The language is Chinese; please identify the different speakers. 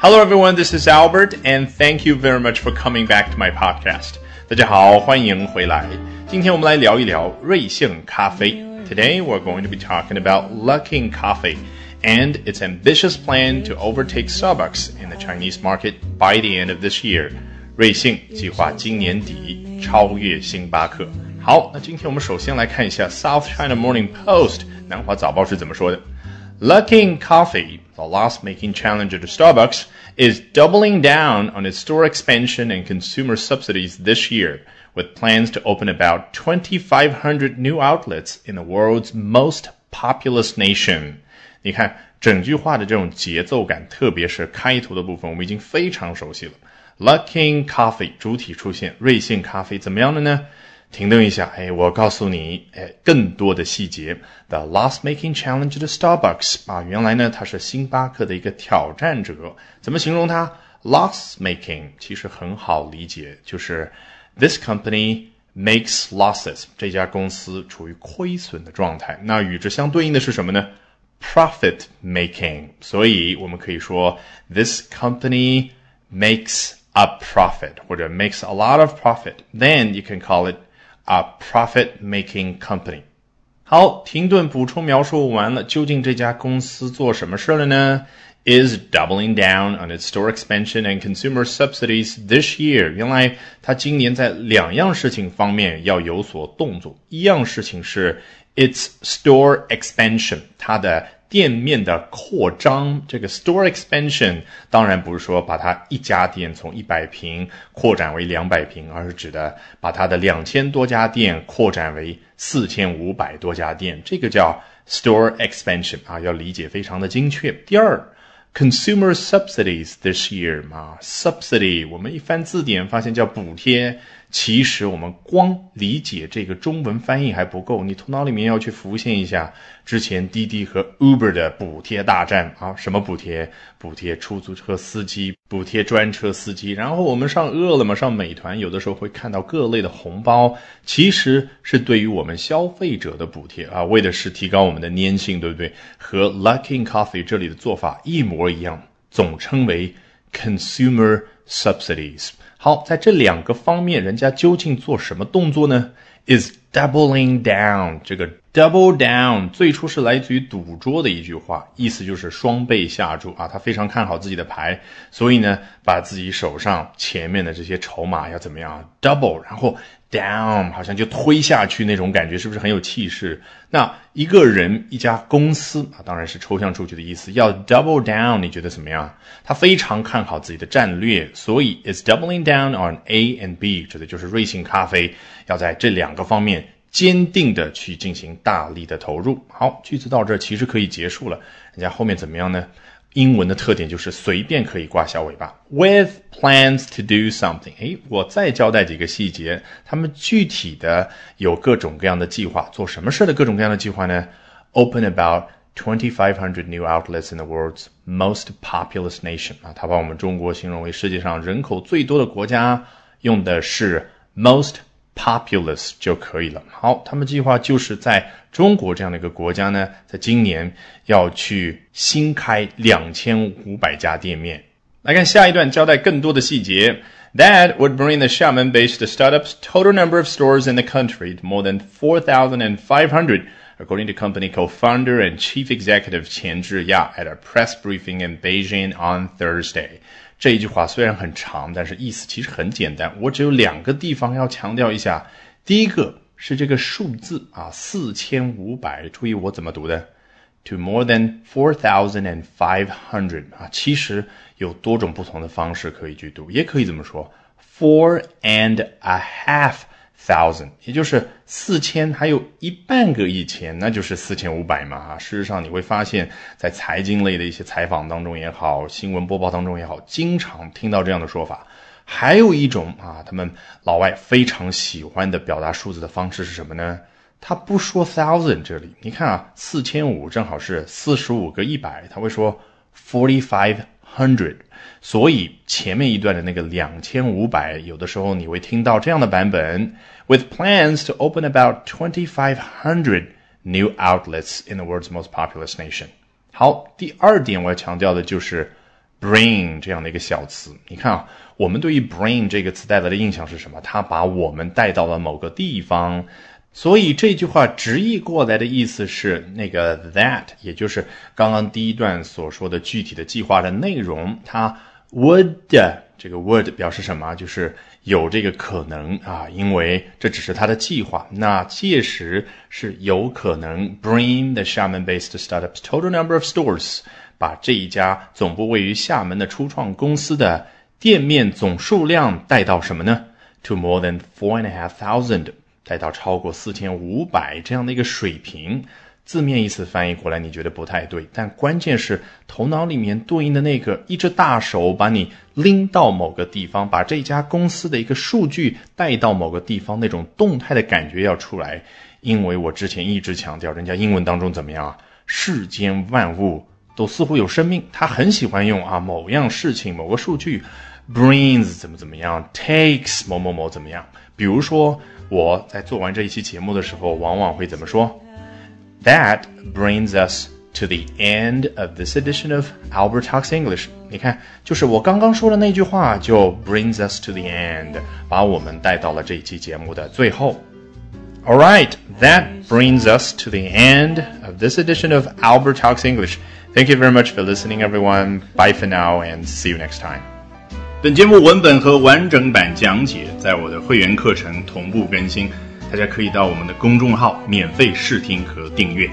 Speaker 1: Hello, everyone. This is Albert, and thank you very much for coming back to my podcast. 大家好，欢迎回来。今天我们来聊一聊瑞幸咖啡。Today we're going to be talking about Luckin Coffee and its ambitious plan to overtake Starbucks in the Chinese market by the end of this year. 瑞幸计划今年底超越星巴克。好，那今天我们首先来看一下 South China Morning Post 南华早报是怎么说的。 Luckin Coffee, the loss-making challenger to Starbucks, is doubling down on its store expansion and consumer subsidies this year, with plans to open about 2,500 new outlets in the world's most populous nation. 你看整句话的这种节奏感，特别是开头的部分，我们已经非常熟悉了。Luckin Coffee 主体出现，瑞幸咖啡怎么样的呢？ 停顿一下，哎，我告诉你，哎，更多的细节。The loss-making challenge to Starbucks 啊，原来呢，它是星巴克的一个挑战者。怎么形容它？Loss-making 其实很好理解，就是 this company makes losses，这家公司处于亏损的状态。那与之相对应的是什么呢？Profit-making，所以我们可以说 this company makes a profit 或者 makes a lot of profit. Then you can call it a profit-making company。好，停顿补充描述完了，究竟这家公司做什么事了呢？Is doubling down on its store expansion and consumer subsidies this year。原来它今年在两样事情方面要有所动作。一样事情是 its store expansion，它的 店面的扩张，这个 store expansion 当然不是说把它一家店从一百平扩展为两百平，而是指的把它的两千多家店扩展为四千五百多家店，这个叫 store expansion 啊，要理解非常的精确。第二，consumer subsidies this year 嘛，subsidy 我们一翻字典发现叫补贴。其实我们光理解这个中文翻译还不够，你头脑里面要去浮现一下之前滴滴和 Uber 的补贴大战啊，什么补贴？补贴出租车司机，补贴专车司机。然后我们上饿了么、上美团，有的时候会看到各类的红包，其实是对于我们消费者的补贴啊，为的是提高我们的粘性，对不对？和 Luckin Coffee 这里的做法一模一样，总称为 consumer subsidies。好，在这两个方面，人家究竟做什么动作呢？Is doubling down。这个 double down 最初是来自于赌桌的一句话，意思就是双倍下注啊。他非常看好自己的牌，所以呢，把自己手上前面的这些筹码要怎么样 double，然后。down 好像就推下去那种感觉，是不是很有气势？那一个人、一家公司啊，当然是抽象出去的意思。要 double down，你觉得怎么样？他非常看好自己的战略，所以 is doubling down on A and B，指的就是瑞幸咖啡要在这两个方面坚定的去进行大力的投入。好，句子到这其实可以结束了，人家后面怎么样呢？英文的特点就是随便可以挂小尾巴，with plans to do something。哎，我再交代几个细节，他们具体的有各种各样的计划，做什么事的各种各样的计划呢？Open about twenty five hundred new outlets in the world's most populous nation。啊，他把我们中国形容为世界上人口最多的国家，用的是 most。populous 就可以了。好，他们计划就是在中国这样的一个国家呢，在今年要去新开两千五百家店面。来看下一段，交代更多的细节。That would bring the Xiamen-based startup's total number of stores in the country to more than 4,500, according to company co-founder and chief executive Qian Zhiya at a press briefing in Beijing on Thursday. 这一句话虽然很长，但是意思其实很简单。我只有两个地方要强调一下。第一个是这个数字啊，四千五百。注意我怎么读的？To more than four thousand and five hundred 啊，其实有多种不同的方式可以去读，也可以这么说：four and a half。thousand，也就是四千，还有一半个一千，那就是四千五百嘛。事实上，你会发现在财经类的一些采访当中也好，新闻播报当中也好，经常听到这样的说法。还有一种啊，他们老外非常喜欢的表达数字的方式是什么呢？他不说 thousand，这里你看啊，四千五正好是四十五个一百，他会说 forty five。hundred，所以前面一段的那个两千五百，有的时候你会听到这样的版本：With plans to open about twenty five hundred new outlets in the world's most populous nation。好，第二点我要强调的就是 bring 这样的一个小词。你看啊，我们对于 bring 这个词带来的印象是什么？它把我们带到了某个地方。所以这句话直译过来的意思是那个 that，也就是刚刚第一段所说的具体的计划的内容。它 would 这个 would 表示什么？就是有这个可能啊，因为这只是他的计划。那届时是有可能 bring the Xiamen-based startup's total number of stores，把这一家总部位于厦门的初创公司的店面总数量带到什么呢？To more than four and a half thousand。带到超过四千五百这样的一个水平，字面意思翻译过来你觉得不太对，但关键是头脑里面对应的那个一只大手把你拎到某个地方，把这家公司的一个数据带到某个地方那种动态的感觉要出来。因为我之前一直强调，人家英文当中怎么样啊？世间万物都似乎有生命，他很喜欢用啊某样事情、某个数据 ，brings 怎么怎么样，takes 某某某怎么样，比如说。我在做完这一期节目的时候，往往会怎么说？That brings us to the end of this edition of Albert Talks English。你看，就是我刚刚说的那句话，就 brings us to the end，把我们带到了这一期节目的最后。All right, that brings us to the end of this edition of Albert Talks English. Thank you very much for listening, everyone. Bye for now, and see you next time. 本节目文本和完整版讲解在我的会员课程同步更新，大家可以到我们的公众号免费试听和订阅。